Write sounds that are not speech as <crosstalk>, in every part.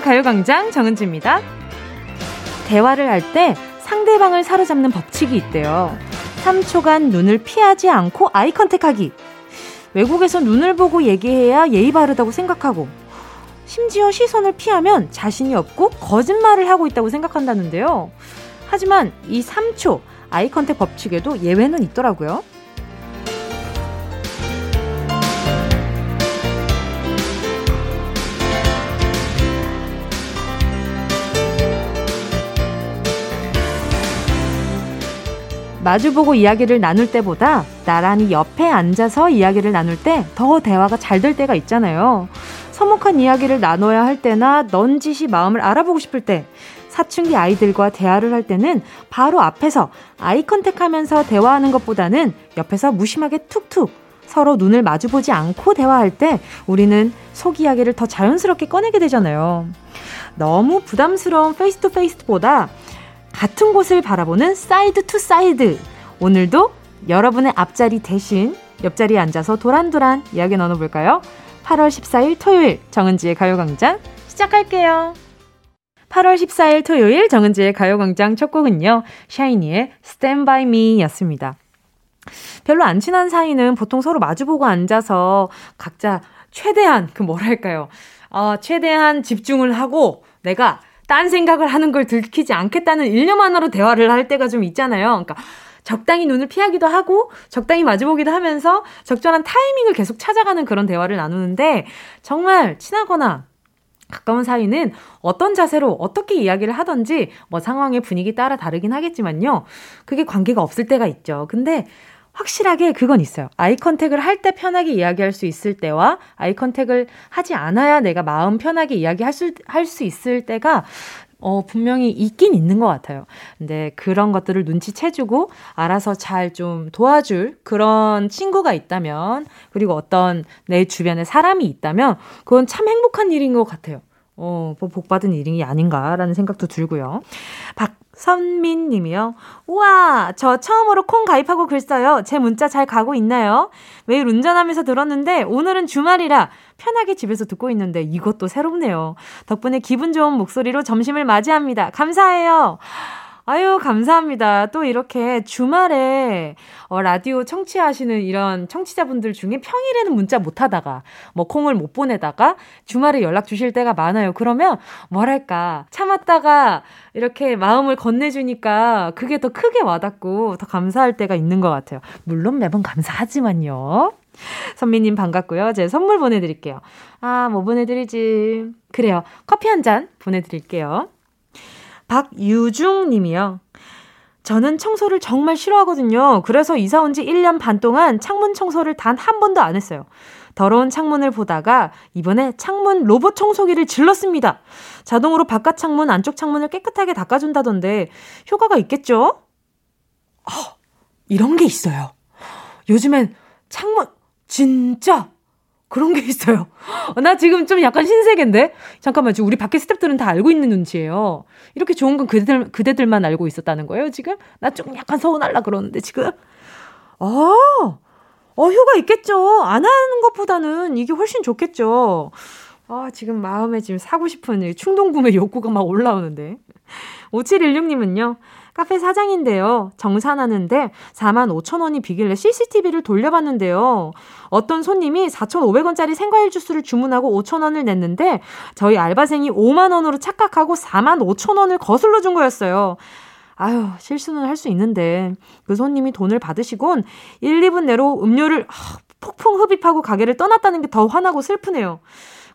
가요광장 정은지입니다. 대화를 할 때 상대방을 사로잡는 법칙이 있대요. 3초간 눈을 피하지 않고 아이 컨택하기. 외국에서 눈을 보고 얘기해야 예의 바르다고 생각하고, 심지어 시선을 피하면 자신이 없고 거짓말을 하고 있다고 생각한다는데요. 하지만 이 3초 아이 컨택 법칙에도 예외는 있더라고요. 마주보고 이야기를 나눌 때보다 나란히 옆에 앉아서 이야기를 나눌 때 더 대화가 잘 될 때가 있잖아요. 서먹한 이야기를 나눠야 할 때나 넌지시 마음을 알아보고 싶을 때, 사춘기 아이들과 대화를 할 때는 바로 앞에서 eye contact 하면서 대화하는 것보다는 옆에서 무심하게 툭툭 서로 눈을 마주보지 않고 대화할 때 우리는 속 이야기를 더 자연스럽게 꺼내게 되잖아요. 너무 부담스러운 face to face보다 같은 곳을 바라보는 side to side. 오늘도 여러분의 앞자리 대신 옆자리에 앉아서 도란도란 이야기 나눠볼까요? 8월 14일 토요일 정은지의 가요광장 시작할게요. 8월 14일 토요일 정은지의 가요광장 첫 곡은요. 샤이니의 Stand By Me 였습니다. 별로 안 친한 사이는 보통 서로 마주보고 앉아서 각자 최대한 그 뭐랄까요. 어, 최대한 집중을 하고 내가 딴 생각을 하는 걸 들키지 않겠다는 일념 하나로 대화를 할 때가 좀 있잖아요. 그러니까 적당히 눈을 피하기도 하고 적당히 마주보기도 하면서 적절한 타이밍을 계속 찾아가는 그런 대화를 나누는데 정말 친하거나 가까운 사이는 어떤 자세로 어떻게 이야기를 하던지 뭐 상황의 분위기 따라 다르긴 하겠지만요. 그게 관계가 없을 때가 있죠. 근데 확실하게 그건 있어요. 아이 컨택을 할 때 편하게 이야기할 수 있을 때와 아이 컨택을 하지 않아야 내가 마음 편하게 이야기할 수, 할 수 있을 때가 어, 분명히 있긴 있는 것 같아요. 근데 그런 것들을 눈치채주고 알아서 잘 좀 도와줄 그런 친구가 있다면, 그리고 어떤 내 주변에 사람이 있다면, 그건 참 행복한 일인 것 같아요. 어, 뭐 복받은 일이 아닌가라는 생각도 들고요. 박 선민 님이요. 우와, 저 처음으로 콩 가입하고 글 써요. 제 문자 잘 가고 있나요? 매일 운전하면서 들었는데 오늘은 주말이라 편하게 집에서 듣고 있는데 이것도 새롭네요. 덕분에 기분 좋은 목소리로 점심을 맞이합니다. 감사해요. 아유, 감사합니다. 또 이렇게 주말에 어, 라디오 청취하시는 이런 청취자분들 중에 평일에는 문자 못 하다가 뭐 콩을 못 보내다가 주말에 연락 주실 때가 많아요. 그러면 뭐랄까 참았다가 이렇게 마음을 건네주니까 그게 더 크게 와닿고 더 감사할 때가 있는 것 같아요. 물론 매번 감사하지만요. 선미님 반갑고요. 제 선물 보내드릴게요. 아, 뭐 보내드리지. 그래요. 커피 한 잔 보내드릴게요. 박유중 님이요. 저는 청소를 정말 싫어하거든요. 그래서 이사 온 지 1년 반 동안 창문 청소를 단 한 번도 안 했어요. 더러운 창문을 보다가 이번에 창문 로봇 청소기를 질렀습니다. 자동으로 바깥 창문, 안쪽 창문을 깨끗하게 닦아준다던데 효과가 있겠죠? 어, 이런 게 있어요. 요즘엔 창문, 진짜 그런 게 있어요. <laughs> 나 지금 좀 약간 신세계인데? 잠깐만, 지금 우리 밖에 스탭들은 다 알고 있는 눈치예요. 이렇게 좋은 건 그대들, 그대들만 알고 있었다는 거예요, 지금? 나 좀 약간 서운할라 그러는데, 지금? 어, 어, 효과 있겠죠. 안 하는 것보다는 이게 훨씬 좋겠죠. 아, 지금 마음에 지금 사고 싶은 충동구매 욕구가 막 올라오는데. <laughs> 5716님은요, 카페 사장인데요. 정산하는데 4만 5천 원이 비길래 CCTV를 돌려봤는데요. 어떤 손님이 4,500원짜리 생과일 주스를 주문하고 5천 원을 냈는데 저희 알바생이 5만 원으로 착각하고 4만 5천 원을 거슬러 준 거였어요. 아유, 실수는 할 수 있는데 그 손님이 돈을 받으시곤 1, 2분 내로 음료를 아, 폭풍 흡입하고 가게를 떠났다는 게 더 화나고 슬프네요.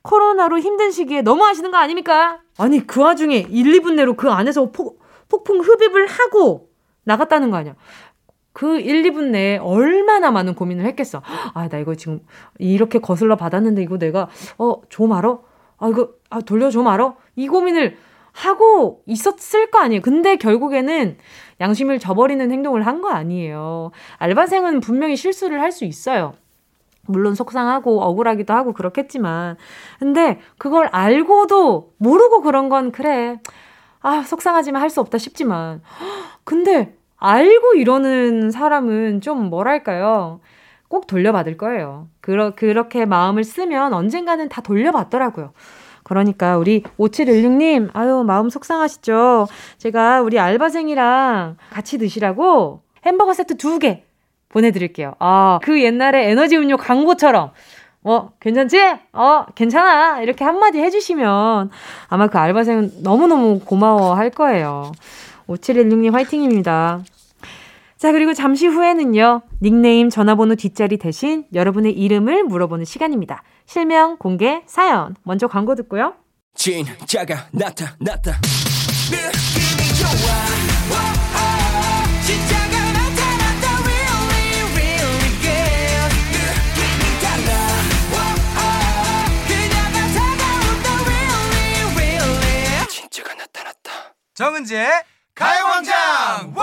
코로나로 힘든 시기에 너무 하시는 거 아닙니까? 아니, 그 와중에 1, 2분 내로 그 안에서 폭, 폭풍 흡입을 하고 나갔다는 거 아니야. 그 1, 2분 내에 얼마나 많은 고민을 했겠어. 아, 나 이거 지금 이렇게 거슬러 받았는데 이거 내가, 어, 줘 말어? 아, 이거, 아, 돌려줘 말어? 이 고민을 하고 있었을 거 아니에요. 근데 결국에는 양심을 저버리는 행동을 한 거 아니에요. 알바생은 분명히 실수를 할 수 있어요. 물론 속상하고 억울하기도 하고 그렇겠지만. 근데 그걸 알고도 모르고 그런 건 그래. 아, 속상하지만 할 수 없다 싶지만. <gasps> 근데 알고 이러는 사람은 좀 뭐랄까요? 꼭 돌려받을 거예요. 그러, 그렇게 마음을 쓰면 언젠가는 다 돌려받더라고요. 그러니까 우리 5716님, 아유, 마음 속상하시죠? 제가 우리 알바생이랑 같이 드시라고 햄버거 세트 두 개 보내드릴게요. 아, 그 옛날에 에너지 음료 광고처럼. 어, 괜찮지? 어, 괜찮아. 이렇게 한마디 해주시면 아마 그 알바생은 너무너무 고마워 할 거예요. 5716님 화이팅입니다. 자, 그리고 잠시 후에는요, 닉네임 전화번호 뒷자리 대신 여러분의 이름을 물어보는 시간입니다. 실명, 공개, 사연. 먼저 광고 듣고요. 진짜가 나타났다. 정은지의 가요광장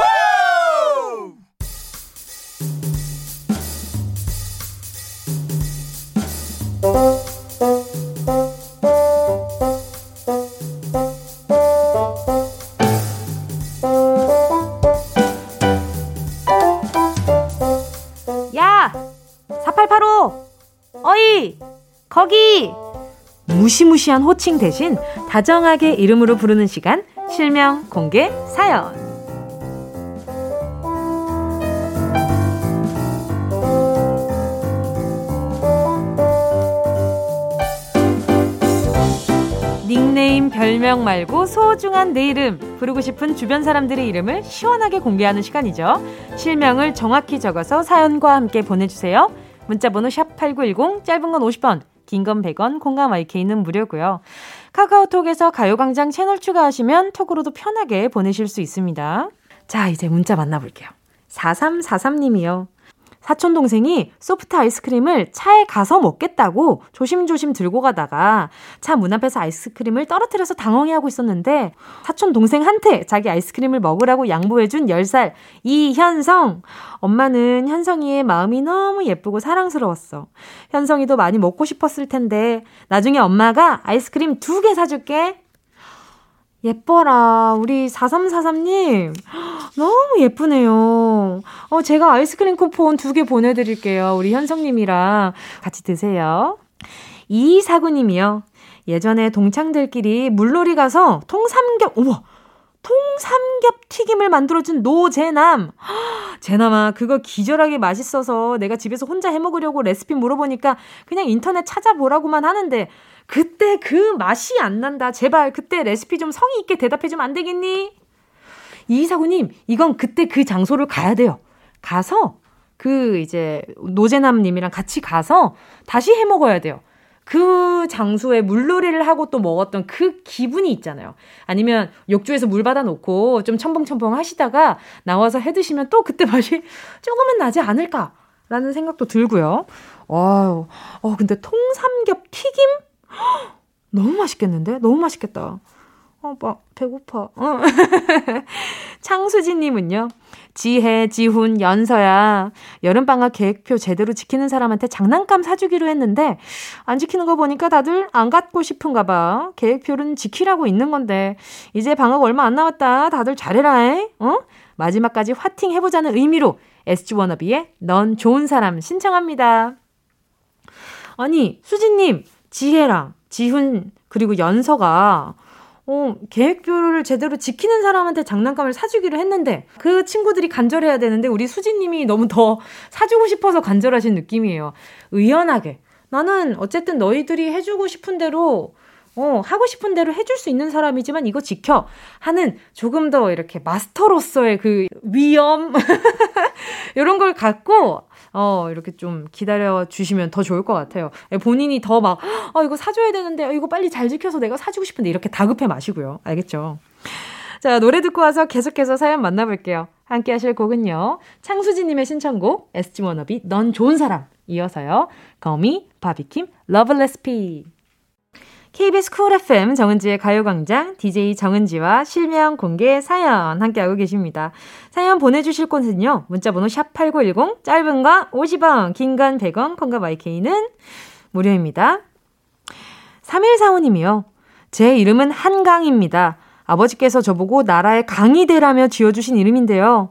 야! 4885! 어이! 거기! 무시무시한 호칭 대신 다정하게 이름으로 부르는 시간 실명 공개 사연 닉네임 별명 말고 소중한 내 이름 부르고 싶은 주변 사람들의 이름을 시원하게 공개하는 시간이죠. 실명을 정확히 적어서 사연과 함께 보내주세요. 문자번호 샵8910 짧은 건 50원 긴 건 100원 콩감 IK는 무료고요. 카카오톡에서 가요광장 채널 추가하시면 톡으로도 편하게 보내실 수 있습니다. 자, 이제 문자 만나볼게요. 4343님이요. 사촌 동생이 소프트 아이스크림을 차에 가서 먹겠다고 조심조심 들고 가다가 차 문 앞에서 아이스크림을 떨어뜨려서 당황해하고 있었는데 사촌 동생한테 자기 아이스크림을 먹으라고 양보해준 10살 이현성. 엄마는 현성이의 마음이 너무 예쁘고 사랑스러웠어. 현성이도 많이 먹고 싶었을 텐데 나중에 엄마가 아이스크림 두 개 사줄게. 예뻐라. 우리 4343님. 너무 예쁘네요. 어, 제가 아이스크림 쿠폰 두 개 보내드릴게요. 우리 현성님이랑 같이 드세요. 이사구님이요. 예전에 동창들끼리 물놀이 가서 통삼겹, 우와! 통삼겹 튀김을 만들어준 노재남. 재남아, 그거 기절하게 맛있어서 내가 집에서 혼자 해 먹으려고 레시피 물어보니까 그냥 인터넷 찾아보라고만 하는데 그때 그 맛이 안 난다. 제발 그때 레시피 좀 성의 있게 대답해주면 안 되겠니? 이사구님, 이건 그때 그 장소를 가야 돼요. 가서 그 이제 노재남님이랑 같이 가서 다시 해 먹어야 돼요. 그 장소에 물놀이를 하고 또 먹었던 그 기분이 있잖아요. 아니면 욕조에서 물 받아놓고 좀 첨벙첨벙 하시다가 나와서 해 드시면 또 그때 맛이 <laughs> 조금은 나지 않을까 라는 생각도 들고요. 와우, 어, 근데 통삼겹 튀김? <gasps> 너무 맛있겠는데? 너무 맛있겠다. 어, 막, 배고파. 어. <laughs> 창수진님은요, 지혜, 지훈, 연서야. 여름방학 계획표 제대로 지키는 사람한테 장난감 사주기로 했는데, 안 지키는 거 보니까 다들 안 갖고 싶은가 봐. 계획표는 지키라고 있는 건데, 이제 방학 얼마 안 남았다. 다들 잘해라, 에? 어? 마지막까지 화팅 해보자는 의미로, SG 워너비의 넌 좋은 사람 신청합니다. 아니, 수진님, 지혜랑 지훈 그리고 연서가 어, 계획표를 제대로 지키는 사람한테 장난감을 사주기로 했는데 그 친구들이 간절해야 되는데 우리 수진님이 너무 더 사주고 싶어서 간절하신 느낌이에요. 의연하게 나는 어쨌든 너희들이 해주고 싶은 대로 어, 하고 싶은 대로 해줄 수 있는 사람이지만 이거 지켜 하는 조금 더 이렇게 마스터로서의 그 위험 <laughs> 이런 걸 갖고 어, 이렇게 좀 기다려 주시면 더 좋을 것 같아요. 예, 본인이 더 막, 아, 이거 사줘야 되는데, 아, 이거 빨리 잘 지켜서 내가 사주고 싶은데, 이렇게 다급해 마시고요. 알겠죠? 자, 노래 듣고 와서 계속해서 사연 만나볼게요. 함께 하실 곡은요. 창수지님의 신청곡, 워너비, 넌 좋은 사람. 이어서요. 거미, 바비킴, Love Recipe. KBS Cool FM 정은지의 가요광장 DJ 정은지와 실명 공개 사연 함께하고 계십니다. 사연 보내주실 곳은요. 문자번호 샵8910 짧은 거 50원 긴 건 100원 콩과 마이케이는 무료입니다. 3145님이요. 제 이름은 한강입니다. 아버지께서 저보고 나라의 강이 되라며 지어주신 이름인데요.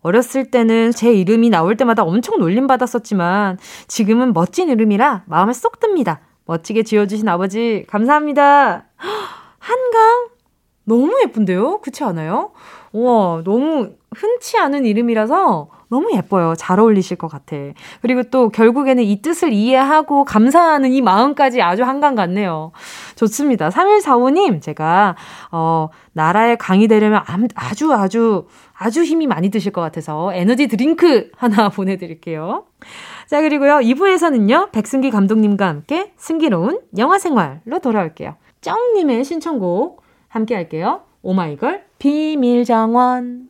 어렸을 때는 제 이름이 나올 때마다 엄청 놀림받았었지만 지금은 멋진 이름이라 마음에 쏙 듭니다. 멋지게 지어주신 아버지, 감사합니다. 한강? 너무 예쁜데요? 그렇지 않아요? 우와, 너무 흔치 않은 이름이라서 너무 예뻐요. 잘 어울리실 것 같아. 그리고 또 결국에는 이 뜻을 이해하고 감사하는 이 마음까지 아주 한강 같네요. 좋습니다. 3145님, 제가, 어, 나라의 강이 되려면 아주 아주 아주 힘이 많이 드실 것 같아서 에너지 드링크 하나 <laughs> 보내드릴게요. 자, 그리고요. 2부에서는요, 백승기 감독님과 함께 승기로운 영화 생활로 돌아올게요. 쩡님의 신청곡 함께 할게요. 오마이걸 비밀정원.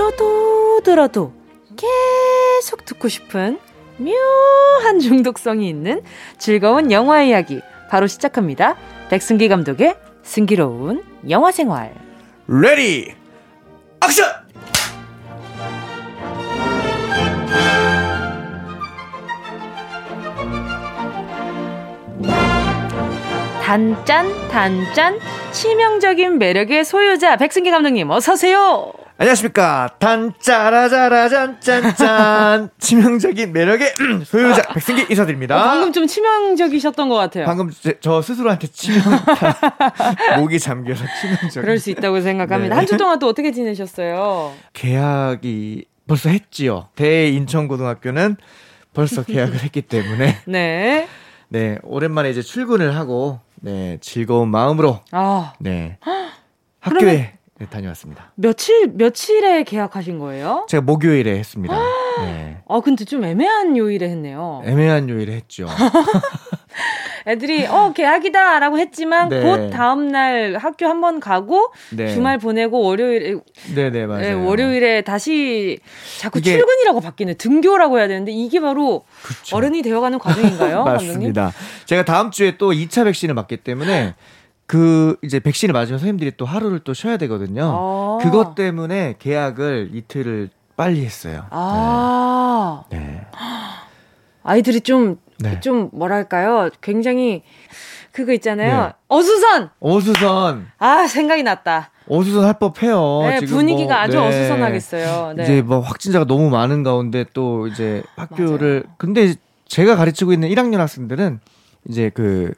들어도 들어도 계속 듣고 싶은 묘한 중독성이 있는 즐거운 영화 이야기 바로 시작합니다. 백승기 감독의 승기로운 영화 생활. Ready action! 단짠 단짠 치명적인 매력의 소유자 백승기 감독님 어서 오세요. 안녕하십니까. 단짜라자라잔짠짠. <laughs> 치명적인 매력의 <clears throat> 소유자 백승기 인사드립니다. 어, 방금 좀 치명적이셨던 것 같아요. 방금 제, 저 스스로한테 치명 <laughs> 목이 잠겨서 치명적. 그럴 수 있다고 생각합니다. 네. 한주 동안 또 어떻게 지내셨어요? 계약이 벌써 했지요. 대인천고등학교는 벌써 계약을 했기 때문에. <laughs> 네. 네, 오랜만에 이제 출근을 하고 네, 즐거운 마음으로 아. 네. 학교에 네, 다녀왔습니다. 며칠 며칠에 계약하신 거예요? 제가 목요일에 했습니다. 네. 아 근데 좀 애매한 요일에 했네요. 애매한 요일에 했죠. <laughs> 애들이 어 계약이다라고 했지만 네. 곧 다음 날 학교 한 번 가고 네. 주말 보내고 월요일에 네네 네, 맞아요. 네, 월요일에 다시 자꾸 이게... 출근이라고 바뀌네 등교라고 해야 되는데 이게 바로 그쵸. 어른이 되어가는 과정인가요? <laughs> 맞습니다. 제가 다음 주에 또 2차 백신을 맞기 때문에 그 이제 백신을 맞으면 선생님들이 또 하루를 또 쉬어야 되거든요. 아. 그것 때문에 계약을 이틀을 빨리 했어요. 아. 네. 네. 아이들이 좀, 네. 좀 뭐랄까요. 굉장히 그거 있잖아요. 네. 어수선! 어수선! 아, 생각이 났다. 어수선 할 법해요. 네, 분위기가 뭐, 아주 네. 어수선하겠어요. 네. 이제 뭐 확진자가 너무 많은 가운데 또 이제 <laughs> 학교를 맞아요. 근데 제가 가르치고 있는 1학년 학생들은 이제 그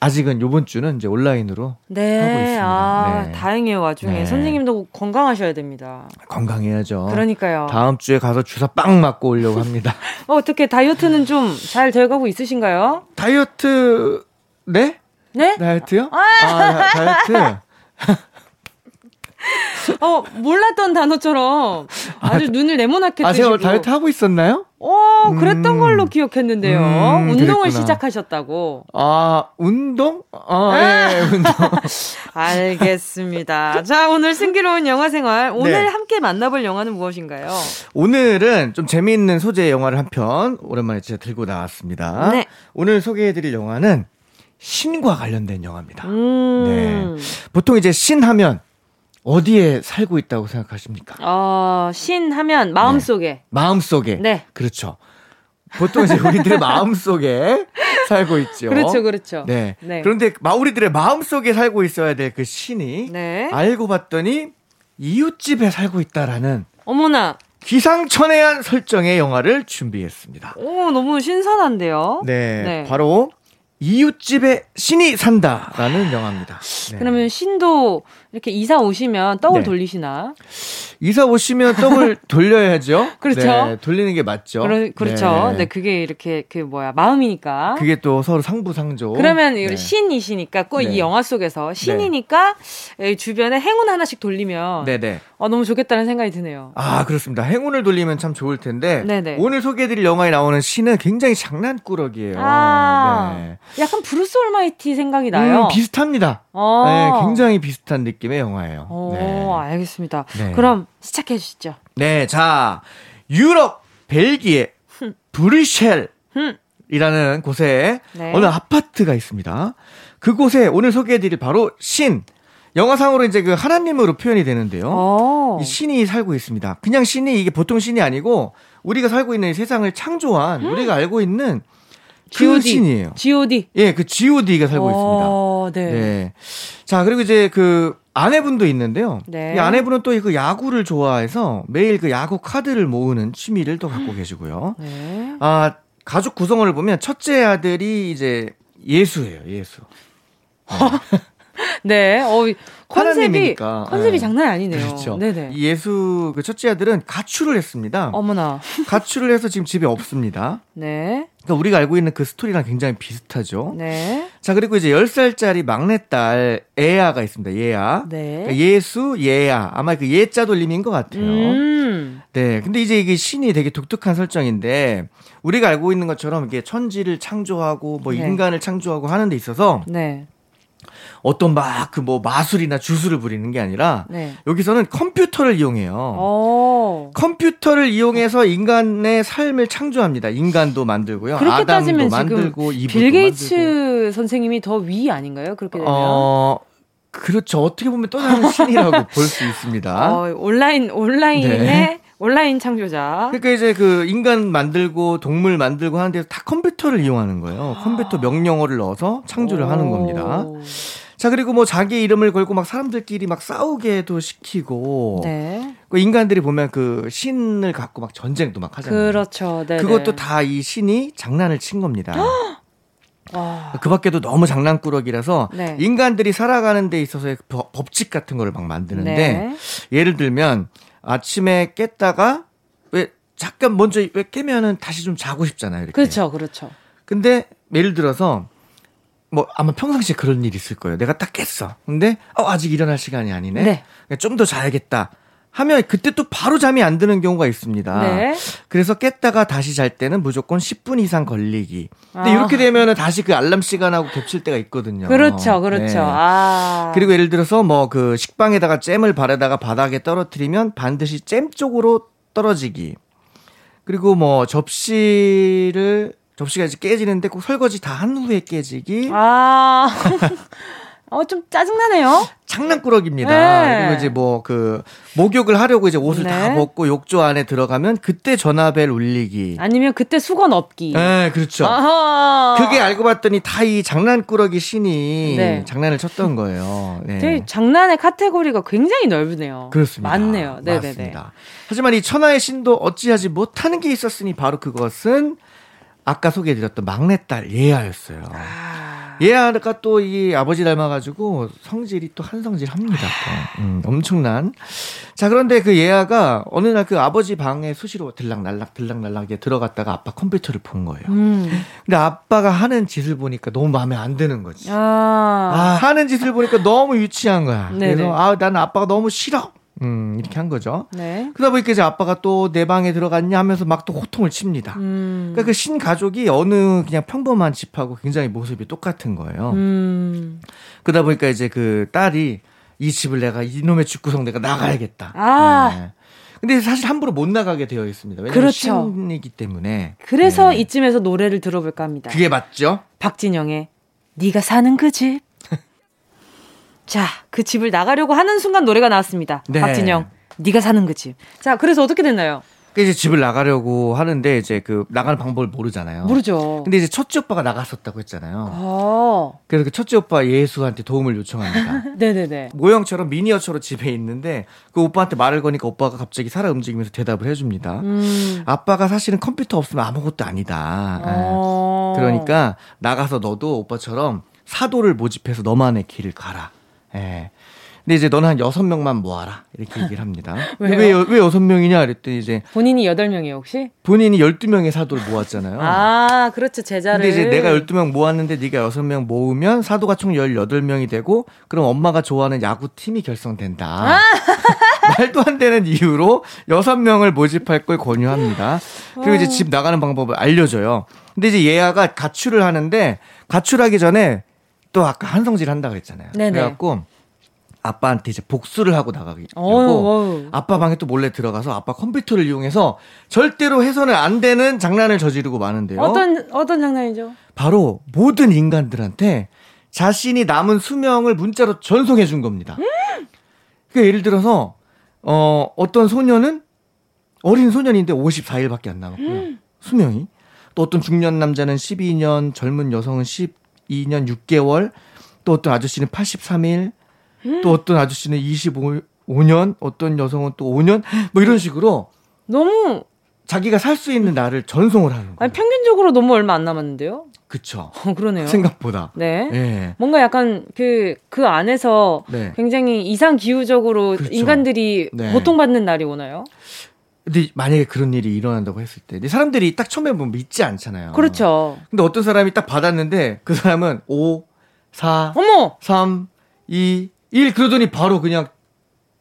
아직은 요번 주는 이제 온라인으로 네. 하고 있습니다. 아, 네. 다행이에요. 와중에 네. 선생님도 건강하셔야 됩니다. 건강해야죠. 그러니까요. 다음 주에 가서 주사 빵 맞고 오려고 합니다. <laughs> 어, 어떻게 다이어트는 좀잘 돼가고 있으신가요? 다이어트 네? 네? 다이어트요? 아, 아 다이어트. <laughs> 어, 몰랐던 단어처럼 아주 아, 눈을 네모나게 뜨시고. 아, 제가 다이어트 하고 있었나요? 어, 그랬던 음. 걸로 기억했는데요. 음, 운동을 그랬구나. 시작하셨다고. 아, 운동? 아, 예, 예 운동. <laughs> 알겠습니다. 자, 오늘 승기로운 영화 생활. 오늘 네. 함께 만나볼 영화는 무엇인가요? 오늘은 좀 재미있는 소재의 영화를 한 편 오랜만에 진짜 들고 나왔습니다. 네. 오늘 소개해드릴 영화는 신과 관련된 영화입니다. 음. 네. 보통 이제 신 하면 어디에 살고 있다고 생각하십니까? 어, 신 하면 마음속에. 네. 마음속에. 네. 그렇죠. 보통 이제 우리들의 <laughs> 마음속에 살고 있죠. 그렇죠, 그렇죠. 네. 네. 그런데 우리들의 마음속에 살고 있어야 될 그 신이 네. 알고 봤더니 이웃집에 살고 있다라는 어머나. 기상천외한 설정의 영화를 준비했습니다. 오, 너무 신선한데요? 네. 네. 바로 이웃집에 신이 산다라는 영화입니다. 네. 그러면 신도 이렇게 이사 오시면 떡을 네. 돌리시나? 이사 오시면 떡을 <laughs> 돌려야죠. 그렇죠. 네, 돌리는 게 맞죠. 그러, 그렇죠. 네. 네. 그게 이렇게 그 뭐야 마음이니까. 그게 또 서로 상부상조. 그러면 네. 신이시니까 꼭이 네. 영화 속에서 신이니까 주변에 행운 하나씩 돌리면 네네. 어, 너무 좋겠다는 생각이 드네요. 아 그렇습니다. 행운을 돌리면 참 좋을 텐데 네네. 오늘 소개해드릴 영화에 나오는 신은 굉장히 장난꾸러기예요. 아, 네. 약간 브루스 올마이티 생각이 나요. 음, 비슷합니다. 어. 네, 굉장히 비슷한 느낌의 영화예요. 오, 네. 알겠습니다. 네. 그럼 시작해 주시죠. 네, 자 유럽 벨기에 브뤼셀 이라는 곳에 네. 어느 아파트가 있습니다. 그곳에 오늘 소개해드릴 바로 신 영화상으로 이제 그 하나님으로 표현이 되는데요. 오. 이 신이 살고 있습니다. 그냥 신이 이게 보통 신이 아니고 우리가 살고 있는 세상을 창조한 음. 우리가 알고 있는 그 G.O.D. 신이에요. G.O.D. 예, 그 G.O.D가 살고 오, 있습니다. 네. 네. 자, 그리고 이제 그 아내분도 있는데요. 네. 이 아내분은 또 그 야구를 좋아해서 매일 그 야구 카드를 모으는 취미를 또 갖고 계시고요. 네. 아, 가족 구성원을 보면 첫째 아들이 이제 예수예요, 예수. 네. <laughs> 네. 어, 컨셉이 컨셉이 네. 장난이 아니네요. 그렇죠. 네네. 예수 그 첫째 아들은 가출을 했습니다. 어머나. 가출을 해서 지금 집에 없습니다. 네. 그러니까 우리가 알고 있는 그 스토리랑 굉장히 비슷하죠. 네. 자, 그리고 이제 10살짜리 막내딸 에아가 있습니다. 예아. 네. 그러니까 예수, 예아. 아마 그 예자 돌림인 것 같아요. 음. 네. 근데 이제 이게 신이 되게 독특한 설정인데 우리가 알고 있는 것처럼 이게 천지를 창조하고 뭐 네. 인간을 창조하고 하는 데 있어서 네. 어떤 막 그 뭐 마술이나 주술을 부리는 게 아니라 네. 여기서는 컴퓨터를 이용해요. 오. 컴퓨터를 이용해서 인간의 삶을 창조합니다. 인간도 만들고요. 그렇게 아담도 만들고 빌 게이츠 선생님이 더 위 아닌가요? 그렇게 되면. 어, 그렇죠. 어떻게 보면 또 다른 <laughs> 신이라고 볼 수 있습니다. 어, 온라인 온라인의 네. 온라인 창조자. 그러니까 이제 그 인간 만들고 동물 만들고 하는데 다 컴퓨터를 이용하는 거예요. 컴퓨터 명령어를 넣어서 창조를 오. 하는 겁니다. 자, 그리고 뭐 자기 이름을 걸고 막 사람들끼리 막 싸우게도 시키고. 네. 그 인간들이 보면 그 신을 갖고 막 전쟁도 막 하잖아요. 그렇죠. 네 그것도 다 이 신이 장난을 친 겁니다. 그 밖에도 너무 장난꾸러기라서 네. 인간들이 살아가는 데 있어서의 법칙 같은 거를 막 만드는데 네. 예를 들면 아침에 깼다가 왜 잠깐 먼저 왜 깨면은 다시 좀 자고 싶잖아요. 이렇게. 그렇죠. 그렇죠. 근데 예를 들어서 뭐 아마 평상시에 그런 일이 있을 거예요. 내가 딱 깼어. 근데 어 아직 일어날 시간이 아니네. 네. 그러니까 좀더 자야겠다. 하면 그때 또 바로 잠이 안 드는 경우가 있습니다. 네. 그래서 깼다가 다시 잘 때는 무조건 10분 이상 걸리기. 근데 아. 이렇게 되면은 다시 그 알람 시간하고 겹칠 때가 있거든요. 그렇죠, 그렇죠. 네. 아. 그리고 예를 들어서 뭐 그 식빵에다가 잼을 바르다가 바닥에 떨어뜨리면 반드시 잼 쪽으로 떨어지기. 그리고 뭐 접시를 접시가 이제 깨지는데 꼭 설거지 다 한 후에 깨지기. 아. <laughs> 어, 좀 짜증나네요. 장난꾸러기입니다. 네. 그리고 이제 뭐 그 목욕을 하려고 이제 옷을 네. 다 벗고 욕조 안에 들어가면 그때 전화벨 울리기. 아니면 그때 수건 없기. 네, 그렇죠. 아하. 그게 알고 봤더니 다 이 장난꾸러기 신이 네. 장난을 쳤던 거예요. 네. 장난의 카테고리가 굉장히 넓으네요. 그렇습니다. 많네요. 네네네. 맞습니다. 하지만 이 천하의 신도 어찌하지 못하는 게 있었으니 바로 그것은 아까 소개해드렸던 막내딸 예아였어요. 아... 예아가 또 이 아버지 닮아가지고 성질이 또 한성질 합니다. 또. 음, 엄청난. 자, 그런데 그 예아가 어느 날 그 아버지 방에 수시로 들락날락 들락날락 들어갔다가 아빠 컴퓨터를 본 거예요. 음. 근데 아빠가 하는 짓을 보니까 너무 마음에 안 드는 거지. 아, 아 하는 짓을 보니까 너무 유치한 거야. 네네. 그래서 아, 나는 아빠가 너무 싫어. 음, 이렇게 한 거죠. 네. 그러다 보니까 이제 아빠가 또 내 방에 들어갔냐 하면서 막 또 호통을 칩니다. 음. 그러니까 그 신가족이 어느 그냥 평범한 집하고 굉장히 모습이 똑같은 거예요. 음. 그러다 보니까 이제 그 딸이 이 집을 내가 이놈의 집구성 내가 나가야겠다. 아. 네. 근데 사실 함부로 못 나가게 되어 있습니다. 왜냐면 그렇죠. 신이기 때문에. 그래서 네. 이쯤에서 노래를 들어볼까 합니다. 그게 맞죠? 박진영의 네가 사는 그 집. 자, 그 집을 나가려고 하는 순간 노래가 나왔습니다. 네. 박진영, 네가 사는 그 집. 자, 그래서 어떻게 됐나요? 그 이제 집을 나가려고 하는데 이제 그 나가는 방법을 모르잖아요. 모르죠. 근데 이제 첫째 오빠가 나갔었다고 했잖아요. 어. 그래서 그 첫째 오빠 예수한테 도움을 요청합니다. <laughs> 네네네. 모형처럼 미니어처로 집에 있는데 그 오빠한테 말을 거니까 오빠가 갑자기 살아 움직이면서 대답을 해줍니다. 음. 아빠가 사실은 컴퓨터 없으면 아무것도 아니다. 어. 어. 그러니까 나가서 너도 오빠처럼 사도를 모집해서 너만의 길을 가라. 예. 근데 이제 너는 한 여섯 명만 모아라. 이렇게 얘기를 합니다. <laughs> 왜, 왜 여섯 명이냐? 그랬더니 이제. 본인이 여덟 명이에요, 혹시? 본인이 열두 명의 사도를 모았잖아요. 아, 그렇죠. 제자를. 근데 이제 내가 열두 명 모았는데 네가 여섯 명 모으면 사도가 총 열여덟 명이 되고 그럼 엄마가 좋아하는 야구팀이 결성된다. 아! <laughs> 말도 안 되는 이유로 여섯 명을 모집할 걸 권유합니다. 그리고 이제 어. 집 나가는 방법을 알려줘요. 근데 이제 얘가 가출을 하는데 가출하기 전에 또 아까 한성질 한다 그랬잖아요. 네네. 그래갖고 아빠한테 이제 복수를 하고 나가고 아빠 방에 또 몰래 들어가서 아빠 컴퓨터를 이용해서 절대로 해서는 안 되는 장난을 저지르고 마는데요. 어떤 어떤 장난이죠? 바로 모든 인간들한테 자신이 남은 수명을 문자로 전송해 준 겁니다. 음! 그러니까 예를 들어서 어 어떤 소년은 어린 소년인데 54일밖에 안 남았고요. 음! 수명이 또 어떤 중년 남자는 12년, 젊은 여성은 12년 6개월, 또 어떤 아저씨는 83일, 또 어떤 아저씨는 25년, 어떤 여성은 또 5년, 뭐 이런 식으로 너무 자기가 살 수 있는 날을 전송을 하는 거예요. 아니, 평균적으로 너무 얼마 안 남았는데요? 그쵸. <laughs> 어, 그러네요. 생각보다. 네. 네. 뭔가 약간 그, 그 안에서 네. 굉장히 이상 기후적으로 그렇죠. 인간들이 네. 고통받는 날이 오나요? 근데 만약에 그런 일이 일어난다고 했을 때, 사람들이 딱 처음에 보면 믿지 않잖아요. 그렇죠. 근데 어떤 사람이 딱 받았는데 그 사람은 5, 4, 어머! 3, 2, 1 그러더니 바로 그냥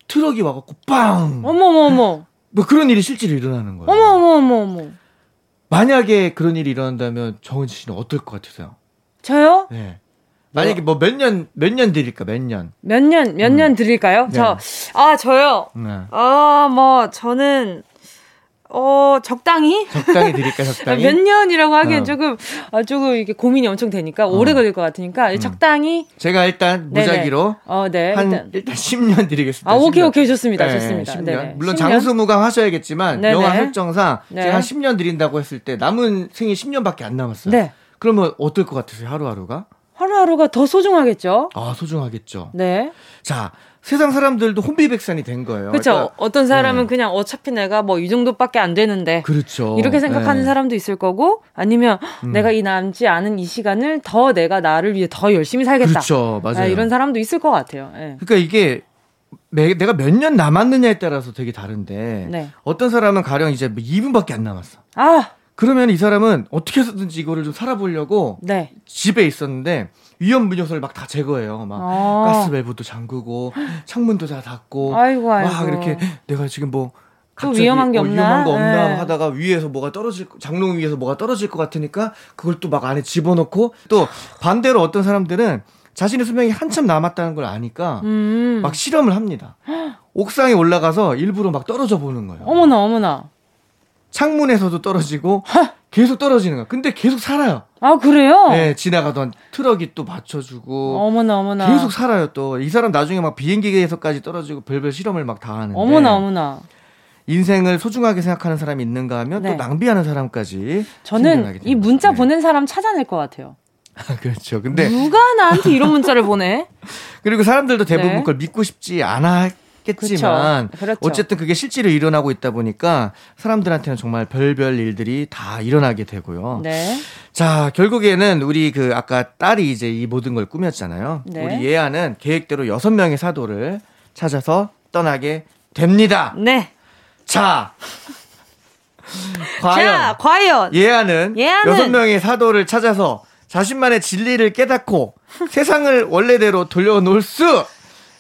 트럭이 와갖고 빵! 어머머머! 뭐 그런 일이 실제로 일어나는 거예요. 어머머머머! 만약에 그런 일이 일어난다면 정은지 씨는 어떨 것 같으세요? 저요? 네. 만약에 뭐 몇 년, 몇 년 드릴까, 몇 년? 몇 년, 몇년 음. 드릴까요? 네. 저, 아, 저요? 네. 아, 뭐, 저는, 어, 적당히? 적당히 드릴까, <laughs> 적당히? 몇 년이라고 하기엔 어. 조금, 아, 조금 이게 고민이 엄청 되니까, 어. 오래 걸릴 것 같으니까, 음. 적당히. 제가 일단 무작위로. 어, 네. 한, 일단, 일단 10년 드리겠습니다. 아, 오케이, 10년. 오케이, 좋습니다. 네, 좋습니다. 10년. 네. 물론 10년? 장수무강 하셔야겠지만, 네네. 영화 설정상, 네. 제가 한 10년 드린다고 했을 때, 남은 생이 10년밖에 안 남았어요. 네. 그러면 어떨 것 같으세요, 하루하루가? 하루하루가 더 소중하겠죠? 아, 소중하겠죠. 네. 자, 세상 사람들도 혼비백산이 된 거예요. 그렇죠. 그러니까, 어떤 사람은 네. 그냥 어차피 내가 뭐 이 정도밖에 안 되는데 그렇죠. 이렇게 생각하는 네. 사람도 있을 거고 아니면 음. 내가 이 남지 않은 이 시간을 더 내가 나를 위해 더 열심히 살겠다. 그렇죠. 맞아요. 네, 이런 사람도 있을 것 같아요. 네. 그러니까 이게 매, 내가 몇 년 남았느냐에 따라서 되게 다른데 네. 어떤 사람은 가령 이제 2분밖에 뭐안 남았어. 아 그러면 이 사람은 어떻게 해서든지 이거를 좀 살아보려고 네. 집에 있었는데 위험 요소를 막 다 제거해요. 막 아. 가스 밸브도 잠그고 창문도 다 닫고 아이고, 아이고. 막 이렇게 내가 지금 뭐 갑자기 위험한 게 어, 없나? 위험한 거 없나 네. 하다가 위에서 뭐가 떨어질 장롱 위에서 뭐가 떨어질 것 같으니까 그걸 또 막 안에 집어넣고 또 반대로 어떤 사람들은 자신의 수명이 한참 남았다는 걸 아니까 음. 막 실험을 합니다. 옥상에 올라가서 일부러 막 떨어져 보는 거예요. 어머나 어머나. 창문에서도 떨어지고 계속 떨어지는 거야. 근데 계속 살아요. 아 그래요? 네, 지나가던 트럭이 또 받쳐주고. 어머나 어머나. 계속 살아요 또. 이 사람 나중에 막 비행기에서까지 떨어지고 별별 실험을 막 다 하는데. 어머나 어머나. 인생을 소중하게 생각하는 사람이 있는가 하면 네. 또 낭비하는 사람까지. 저는 이 문자 네. 보낸 사람 찾아낼 것 같아요. <laughs> 아, 그렇죠. 근데 누가 나한테 이런 문자를 보내? <laughs> 그리고 사람들도 대부분 네. 그걸 믿고 싶지 않아 했겠지만 그렇죠. 어쨌든 그게 실제로 일어나고 있다 보니까 사람들한테는 정말 별별 일들이 다 일어나게 되고요. 네. 자, 결국에는 우리 그 아까 딸이 이제 이 모든 걸 꾸몄잖아요. 네. 우리 예아는 계획대로 여섯 명의 사도를 찾아서 떠나게 됩니다. 네. 자. <laughs> 과연, 자, 과연 예아는 여섯 명의 사도를 찾아서 자신만의 진리를 깨닫고 <laughs> 세상을 원래대로 돌려놓을 수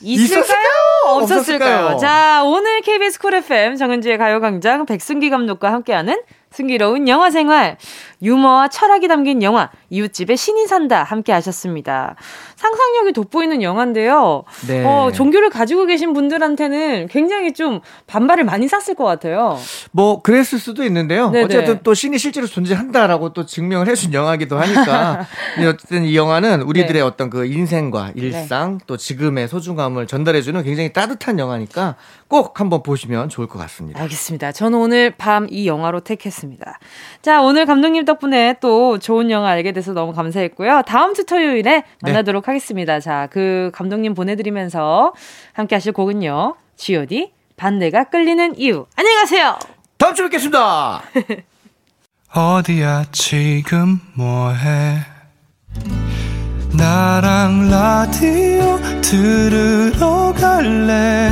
있을까요? 있었을까요? 없었을까요? 없었을까요? 자, 오늘 KBS 쿨 FM 정은지의 가요광장 백승기 감독과 함께하는 승기로운 영화 생활. 유머와 철학이 담긴 영화 이웃집에 신이 산다 함께 하셨습니다. 상상력이 돋보이는 영화인데요. 네. 어, 종교를 가지고 계신 분들한테는 굉장히 좀 반발을 많이 샀을 것 같아요. 뭐 그랬을 수도 있는데요. 네네. 어쨌든 또 신이 실제로 존재한다라고 또 증명을 해준 영화기도 하니까 <laughs> 어쨌든 이 영화는 우리들의 네. 어떤 그 인생과 일상 네. 또 지금의 소중함을 전달해주는 굉장히 따뜻한 영화니까 꼭 한번 보시면 좋을 것 같습니다. 알겠습니다. 저는 오늘 밤 이 영화로 택했습니다. 자 오늘 감독님 덕분에 또 좋은 영화 알게 돼서 너무 감사했고요. 다음 주 토요일에 네. 만나도록 네. 하겠습니다. 자, 그 감독님 보내드리면서 함께 하실 곡은요. G.O.D. 반대가 끌리는 이유. 안녕히 가세요. 다음 주에 뵙겠습니다. <laughs> 어디야 지금 뭐해 나랑 라디오 들으러 갈래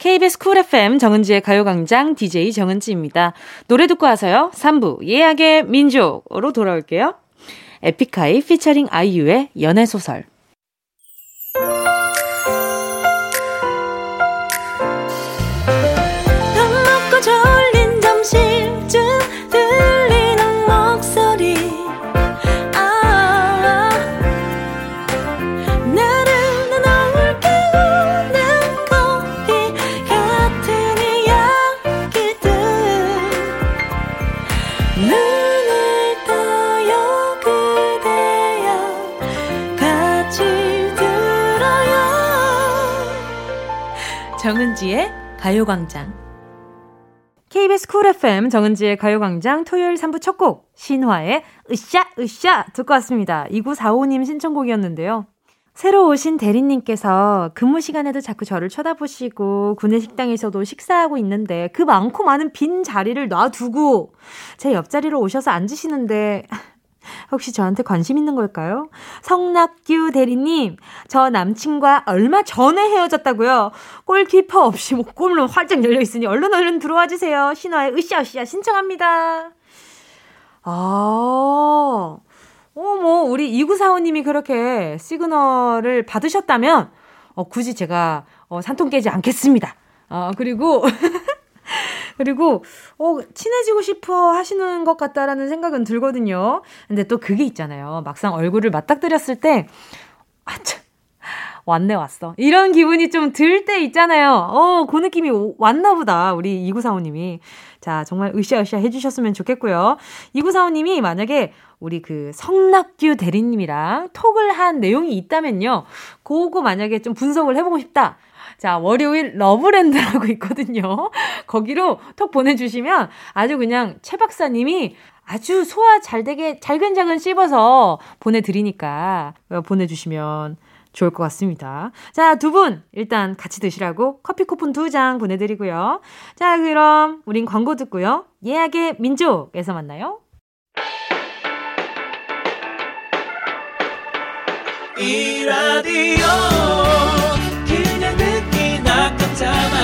KBS 쿨 FM 정은지의 가요광장 DJ 정은지입니다. 노래 듣고 와서요. 3부 예약의 민족으로 돌아올게요. 에픽하이 피처링 아이유의 연애소설 정은지의 가요광장. KBS 쿨 FM 정은지의 가요광장 토요일 3부 첫 곡, 신화의 으쌰, 으쌰 듣고 왔습니다. 2945님 신청곡이었는데요. 새로 오신 대리님께서 근무 시간에도 자꾸 저를 쳐다보시고 구내식당에서도 식사하고 있는데 그 많고 많은 빈 자리를 놔두고 제 옆자리로 오셔서 앉으시는데 혹시 저한테 관심 있는 걸까요? 성낙규 대리님, 저 남친과 얼마 전에 헤어졌다고요? 골키퍼 없이 목골로 활짝 열려 있으니 얼른 얼른 들어와 주세요. 신화의 으쌰으쌰 신청합니다. 아, 어머, 우리 2945님이 그렇게 시그널을 받으셨다면, 어, 굳이 제가, 어, 산통 깨지 않겠습니다. 어, 그리고, <laughs> 그리고 어 친해지고 싶어 하시는 것 같다라는 생각은 들거든요. 근데 또 그게 있잖아요. 막상 얼굴을 맞닥뜨렸을 때 아, 참. 왔네 왔어. 이런 기분이 좀 들 때 있잖아요. 어, 그 느낌이 왔나 보다. 우리 2945님이. 자, 정말 으쌰으쌰 해주셨으면 좋겠고요. 2945님이 만약에 우리 그 성낙규 대리님이랑 톡을 한 내용이 있다면요. 그거 만약에 좀 분석을 해보고 싶다. 자, 월요일 러브랜드라고 <laughs> 있거든요. 거기로 톡 보내주시면 아주 그냥 최 박사님이 아주 소화 잘 되게 잘근잘근 씹어서 보내드리니까 보내주시면 좋을 것 같습니다. 자, 두 분 일단 같이 드시라고 커피 쿠폰 두 장 보내드리고요. 자, 그럼 우린 광고 듣고요. 예약의 민족에서 만나요. 이 라디오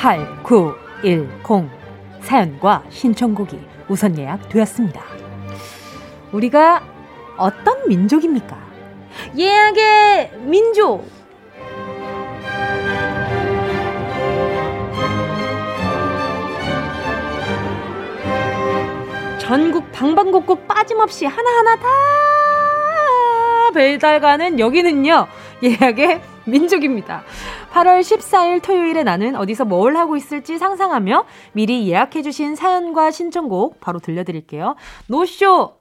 8910 사연과 신청곡이 우선 예약되었습니다. 우리가 어떤 민족입니까? 예약의 민족! 전국 방방곡곡 빠짐없이 하나하나 다 배달가는 여기는요, 예약의 민족입니다. 8월 14일 토요일에 나는 어디서 뭘 하고 있을지 상상하며 미리 예약해주신 사연과 신청곡 바로 들려드릴게요. 노쇼!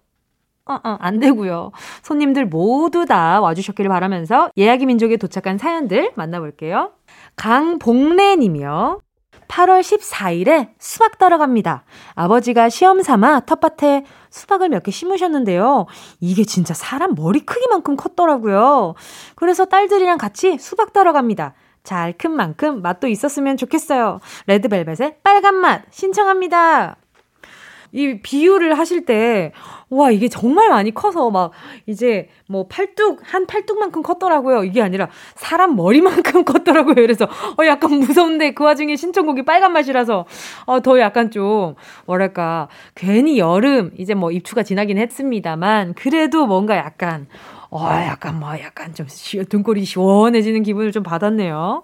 어, 어, 안 되고요. 손님들 모두 다 와주셨기를 바라면서 예약이 민족에 도착한 사연들 만나볼게요. 강봉래 님이요. 8월 14일에 수박 따러 갑니다. 아버지가 시험 삼아 텃밭에 수박을 몇 개 심으셨는데요. 이게 진짜 사람 머리 크기만큼 컸더라고요. 그래서 딸들이랑 같이 수박 따러 갑니다. 잘 큰 만큼 맛도 있었으면 좋겠어요. 레드벨벳의 빨간 맛 신청합니다. 이 비유를 하실 때, 와, 이게 정말 많이 커서 막 이제 뭐 팔뚝, 한 팔뚝만큼 컸더라고요. 이게 아니라 사람 머리만큼 <laughs> 컸더라고요. 그래서 어, 약간 무서운데 그 와중에 신청곡이 빨간 맛이라서 어, 더 약간 좀, 뭐랄까, 괜히 여름, 이제 뭐 입추가 지나긴 했습니다만, 그래도 뭔가 약간, 어, 약간 뭐, 약간 좀 시, 등골이 시원해지는 기분을 좀 받았네요.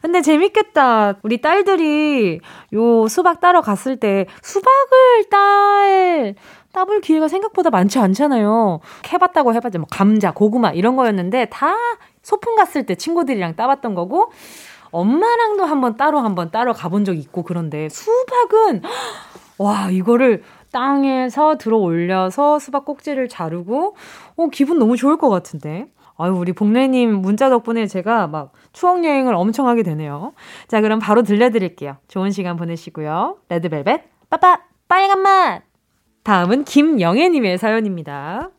근데 재밌겠다. 우리 딸들이 요 수박 따러 갔을 때 수박을 딸, 따볼 기회가 생각보다 많지 않잖아요. 해봤다고 해봤자 뭐 감자, 고구마 이런 거였는데 다 소풍 갔을 때 친구들이랑 따봤던 거고 엄마랑도 한번 따로 한번 따러 가본 적 있고 그런데 수박은 와 이거를 땅에서 들어 올려서 수박 꼭지를 자르고 어 기분 너무 좋을 것 같은데. 아유, 우리 복래님 문자 덕분에 제가 막 추억 여행을 엄청 하게 되네요. 자, 그럼 바로 들려드릴게요. 좋은 시간 보내시고요. 레드벨벳, 빠빠, 빨간 맛! 다음은 김영애님의 사연입니다.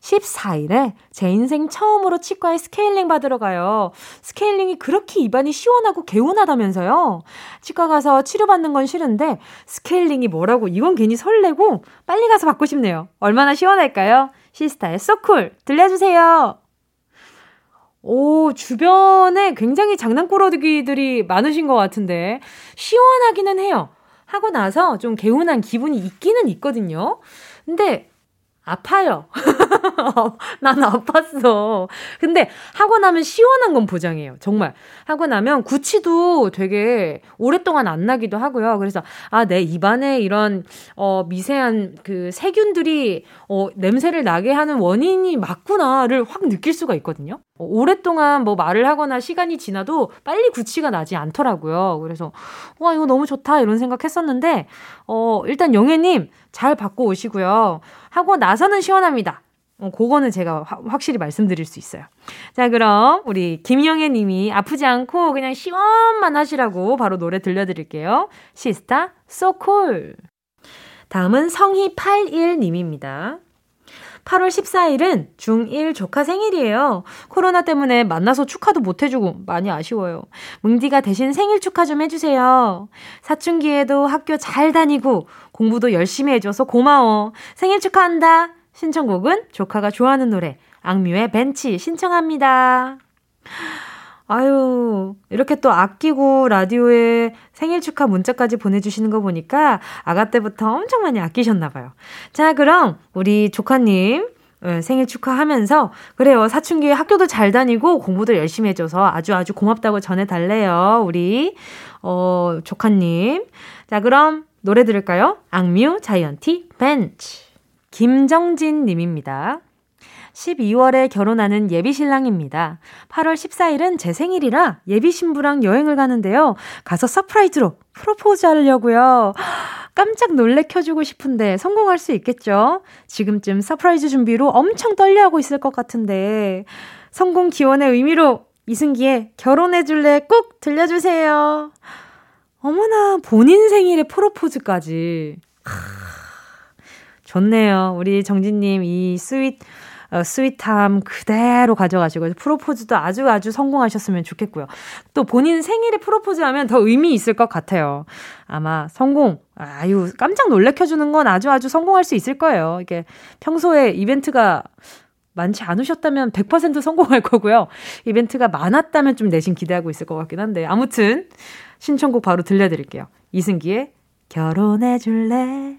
14일에 제 인생 처음으로 치과에 스케일링 받으러 가요. 스케일링이 그렇게 입안이 시원하고 개운하다면서요. 치과 가서 치료받는 건 싫은데 스케일링이 뭐라고 이건 괜히 설레고 빨리 가서 받고 싶네요. 얼마나 시원할까요? 시스타의 So Cool 들려주세요. 오, 주변에 굉장히 장난꾸러기들이 많으신 것 같은데 시원하기는 해요. 하고 나서 좀 개운한 기분이 있기는 있거든요. 근데 아파요. <laughs> <laughs> 난 아팠어. 근데 하고 나면 시원한 건 보장해요. 정말. 하고 나면 구취도 되게 오랫동안 안 나기도 하고요. 그래서 아, 내 입안에 이런 어 미세한 그 세균들이 어 냄새를 나게 하는 원인이 맞구나를 확 느낄 수가 있거든요. 어, 오랫동안 뭐 말을 하거나 시간이 지나도 빨리 구취가 나지 않더라고요. 그래서 와, 이거 너무 좋다 이런 생각했었는데 어 일단 영애 님 잘 받고 오시고요. 하고 나서는 시원합니다. 어, 그거는 제가 화, 확실히 말씀드릴 수 있어요. 자, 그럼 우리 김영애 님이 아프지 않고 그냥 시원만 하시라고 바로 노래 들려드릴게요. 시스타, so cool. 다음은 성희 81 님입니다. 8월 14일은 중1 조카 생일이에요. 코로나 때문에 만나서 축하도 못 해주고 많이 아쉬워요. 뭉디가 대신 생일 축하 좀 해주세요. 사춘기에도 학교 잘 다니고 공부도 열심히 해줘서 고마워. 생일 축하한다. 신청곡은 조카가 좋아하는 노래 악뮤의 벤치 신청합니다. 아유, 이렇게 또 아끼고 라디오에 생일 축하 문자까지 보내주시는 거 보니까 아가 때부터 엄청 많이 아끼셨나봐요. 자, 그럼 우리 조카님 어, 생일 축하하면서 그래요. 사춘기에 학교도 잘 다니고 공부도 열심히 해줘서 아주 아주 고맙다고 전해달래요. 우리 어, 조카님. 자, 그럼 노래 들을까요? 악뮤 자이언티 벤치. 김정진 님입니다. 12월에 결혼하는 예비 신랑입니다. 8월 14일은 제 생일이라 예비 신부랑 여행을 가는데요. 가서 surprise로 프로포즈 하려고요. <gasps> 깜짝 놀래켜주고 싶은데 성공할 수 있겠죠? 지금쯤 surprise 준비로 엄청 떨려하고 있을 것 같은데 성공 기원의 의미로 이승기의 결혼해줄래 꼭 들려주세요. 어머나 본인 생일에 프로포즈까지. 좋네요. 우리 정진님 이 sweet 어, sweet함 그대로 가져가시고 프로포즈도 아주 아주 성공하셨으면 좋겠고요. 또 본인 생일에 프로포즈하면 더 의미 있을 것 같아요. 아마 성공 아유 깜짝 놀래켜주는 건 아주 아주 성공할 수 있을 거예요. 이게 평소에 이벤트가 많지 않으셨다면 100% 성공할 거고요. 이벤트가 많았다면 좀 내심 기대하고 있을 것 같긴 한데 아무튼 신청곡 바로 들려드릴게요. 이승기의 결혼해 줄래?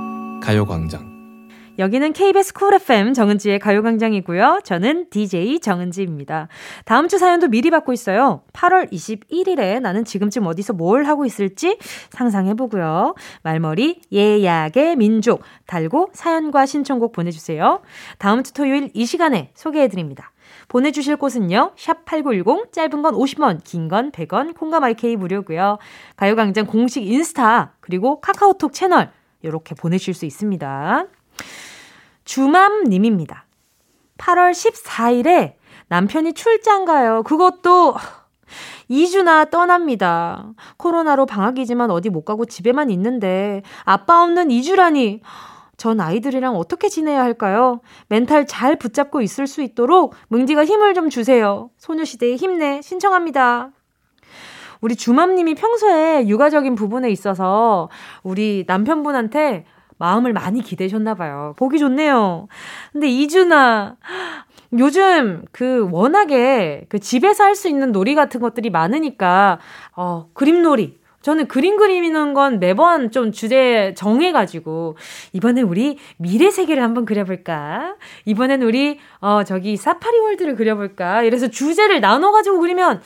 가요광장. 여기는 KBS 쿨 FM 정은지의 가요광장이고요. 저는 DJ 정은지입니다. 다음 주 사연도 미리 받고 있어요. 8월 21일에 나는 지금쯤 어디서 뭘 하고 있을지 상상해보고요. 말머리 예약의 민족 달고 사연과 신청곡 보내주세요. 다음 주 토요일 이 시간에 소개해드립니다. 보내주실 곳은요. 샵 8910, 짧은 건 50원, 긴 건 100원, 콩과 마이케이 무료고요. 가요광장 공식 인스타, 그리고 카카오톡 채널, 이렇게 보내실 수 있습니다. 주맘님입니다. 8월 14일에 남편이 출장 가요. 그것도 2주나 떠납니다. 코로나로 방학이지만 어디 못 가고 집에만 있는데 아빠 없는 2주라니. 전 아이들이랑 어떻게 지내야 할까요? 멘탈 잘 붙잡고 있을 수 있도록 뭉디가 힘을 좀 주세요. 소녀시대의 힘내 신청합니다. 우리 주맘님이 평소에 육아적인 부분에 있어서 우리 남편분한테 마음을 많이 기대셨나 봐요. 보기 좋네요. 근데 이주나 요즘 그 워낙에 그 집에서 할 수 있는 놀이 같은 것들이 많으니까 어 그림놀이 저는 그림 그리는 건 매번 좀 주제 정해가지고, 이번엔 우리 미래 세계를 한번 그려볼까? 이번엔 우리, 어, 저기 사파리 월드를 그려볼까? 이래서 주제를 나눠가지고 그리면,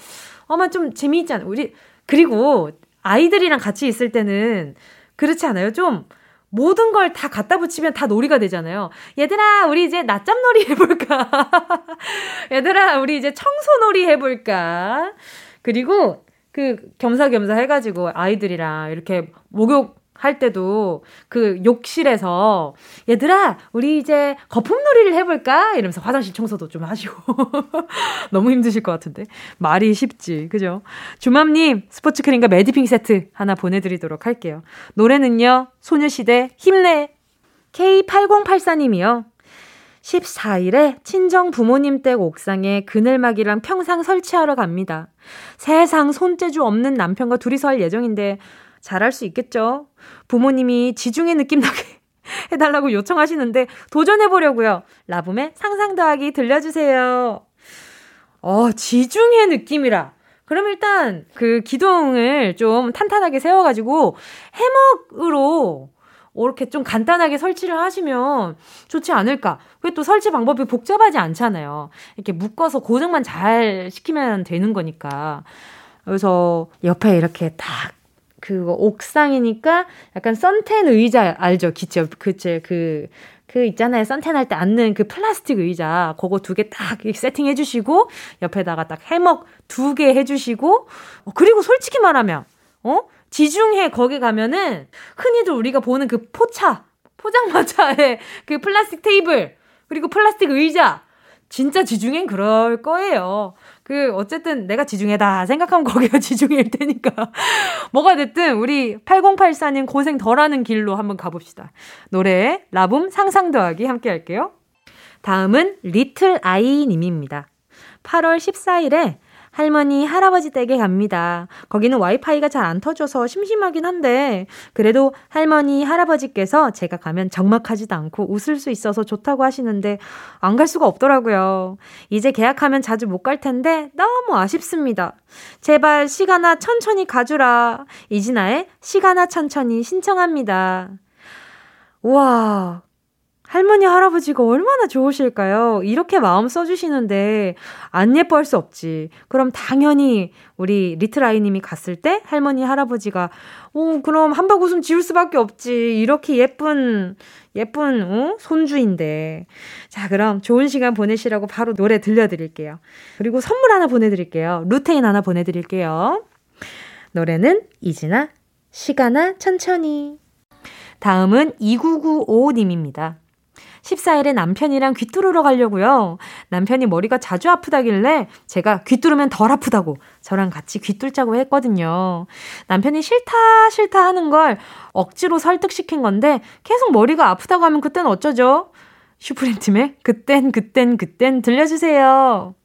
아마 좀 재미있지 않아요? 우리, 그리고 아이들이랑 같이 있을 때는, 그렇지 않아요? 좀, 모든 걸 다 갖다 붙이면 다 놀이가 되잖아요. 얘들아, 우리 이제 낮잠 놀이 해볼까? <laughs> 얘들아, 우리 이제 청소 놀이 해볼까? 그리고 그 겸사겸사 해가지고 아이들이랑 이렇게 목욕 할 때도 그 욕실에서 얘들아 우리 이제 거품놀이를 해볼까? 이러면서 화장실 청소도 좀 하시고. <laughs> 너무 힘드실 것 같은데. 말이 쉽지. 그죠? 주맘님 스포츠 크림과 매디핑 세트 하나 보내드리도록 할게요. 노래는요 소녀시대 힘내. K8084님이요. 14일에 친정 부모님 댁 옥상에 그늘막이랑 평상 설치하러 갑니다. 세상 손재주 없는 남편과 둘이서 할 예정인데 잘할 수 있겠죠? 부모님이 지중해 느낌 나게 <laughs> 해달라고 요청하시는데 도전해보려고요. 라붐의 상상 더하기 들려주세요. 어, 지중해 느낌이라. 그럼 일단 그 기둥을 좀 탄탄하게 세워가지고 해먹으로 이렇게 좀 간단하게 설치를 하시면 좋지 않을까. 그게 또 설치 방법이 복잡하지 않잖아요. 이렇게 묶어서 고정만 잘 시키면 되는 거니까. 그래서 옆에 이렇게 딱 그거 옥상이니까 약간 선텐 의자 알죠? 기죠? 그치 그, 그 있잖아요. 선텐 할때 앉는 그 플라스틱 의자. 그거 두 개 딱 세팅 해 주시고, 옆에다가 딱 해먹 두 개 해주시고, 어, 그리고 솔직히 말하면, 어? 지중해 거기 가면은 흔히들 우리가 보는 그 포차, 포장마차의 <laughs> 그 플라스틱 테이블, 그리고 플라스틱 의자. 진짜 지중해는 그럴 거예요. 그, 어쨌든 내가 지중해다 생각하면 거기가 <laughs> 지중해일 테니까. 뭐가 됐든 우리 8084님 고생 덜 하는 길로 한번 가봅시다. 노래, 라붐 상상 더하기 함께 할게요. 다음은 리틀 아이님입니다. 8월 14일에 할머니, 할아버지 댁에 갑니다. 거기는 와이파이가 잘 안 터져서 심심하긴 한데, 그래도 할머니, 할아버지께서 제가 가면 적막하지도 않고 웃을 수 있어서 좋다고 하시는데, 안 갈 수가 없더라고요. 이제 계약하면 자주 못 갈 텐데, 너무 아쉽습니다. 제발 시간아 천천히 가주라. 이진아의 시간아 천천히 신청합니다. 우와, 할머니, 할아버지가 얼마나 좋으실까요? 이렇게 마음 써주시는데, 안 예뻐할 수 없지. 그럼 당연히, 우리 리틀아이님이 갔을 때, 할머니, 할아버지가, 어, 그럼 한박 웃음 지울 수밖에 없지. 이렇게 예쁜, 예쁜, 어? 손주인데. 자, 그럼 좋은 시간 보내시라고 바로 노래 들려드릴게요. 그리고 선물 하나 보내드릴게요. 루테인 하나 보내드릴게요. 노래는 이진아, 시간아, 천천히. 다음은 2995님입니다. 14일에 남편이랑 귀 뚫으러 가려고요. 남편이 머리가 자주 아프다길래 제가 귀 뚫으면 덜 아프다고 저랑 같이 귀 뚫자고 했거든요. 남편이 싫다 싫다 하는 걸 억지로 설득시킨 건데 계속 머리가 아프다고 하면 그땐 어쩌죠? 슈프림 팀의 그땐 그땐 그땐 들려주세요.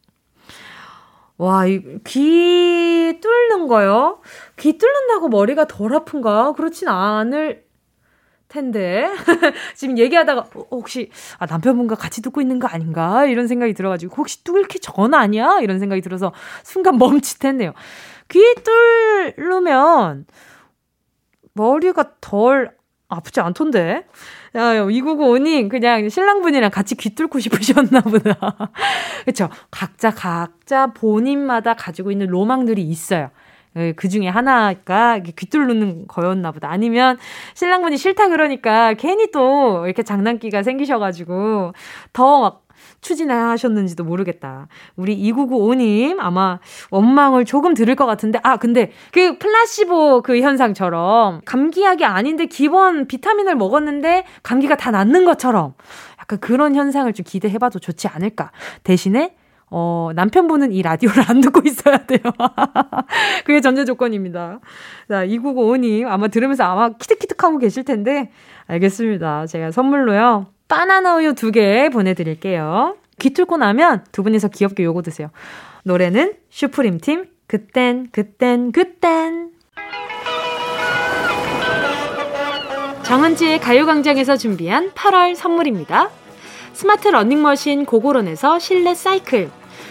와, 이 귀 뚫는 거요? 귀 뚫는다고 머리가 덜 아픈가? 그렇진 않을 텐데 <laughs> 지금 얘기하다가 어, 혹시 아 남편분과 같이 듣고 있는 거 아닌가 이런 생각이 들어가지고 혹시 뚫기 전 아니야 이런 생각이 들어서 순간 멈칫했네요. 귀 뚫으면 머리가 덜 아프지 않던데. 야, 2995님, 그냥 신랑분이랑 같이 귀 뚫고 싶으셨나 보다. <laughs> 그쵸. 각자, 각자 본인마다 가지고 있는 로망들이 있어요. 예, 그 중에 하나가 귀뚫는 거였나 보다. 아니면 신랑분이 싫다 그러니까 괜히 또 이렇게 장난기가 생기셔가지고 더 막 추진하셨는지도 모르겠다. 우리 2995님 아마 원망을 조금 들을 것 같은데, 아, 근데 그 플라시보 그 현상처럼 감기약이 아닌데 기본 비타민을 먹었는데 감기가 다 낫는 것처럼 약간 그런 현상을 좀 기대해봐도 좋지 않을까. 대신에 어, 남편분은 이 라디오를 <laughs> 안 듣고 있어야 돼요. <laughs> 그게 전제 조건입니다. 자, 2995님 아마 들으면서 아마 키득키득하고 계실 텐데, 알겠습니다. 제가 선물로요, 바나나 우유 두 개 보내드릴게요. 귀 뚫고 나면 두 분이서 귀엽게 요거 드세요. 노래는 슈프림 팀, 그땐, 그땐, 그땐. 정은지의 가요광장에서 준비한 8월 선물입니다. 스마트 러닝머신 고고론에서 실내 사이클.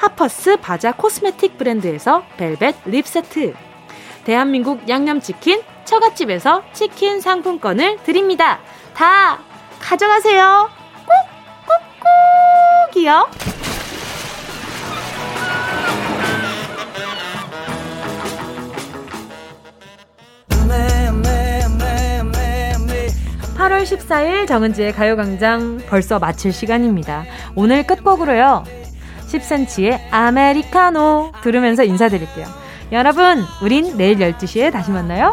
하퍼스 바자 코스메틱 브랜드에서 벨벳 lip 세트. 대한민국 양념치킨 처갓집에서 치킨 상품권을 드립니다. 다 가져가세요. 꾹 꾹꾹이요. 8월 14일 정은지의 가요광장 벌써 마칠 시간입니다. 오늘 끝곡으로요. 10cm의 아메리카노 들으면서 인사드릴게요. 여러분, 우린 내일 12시에 다시 만나요.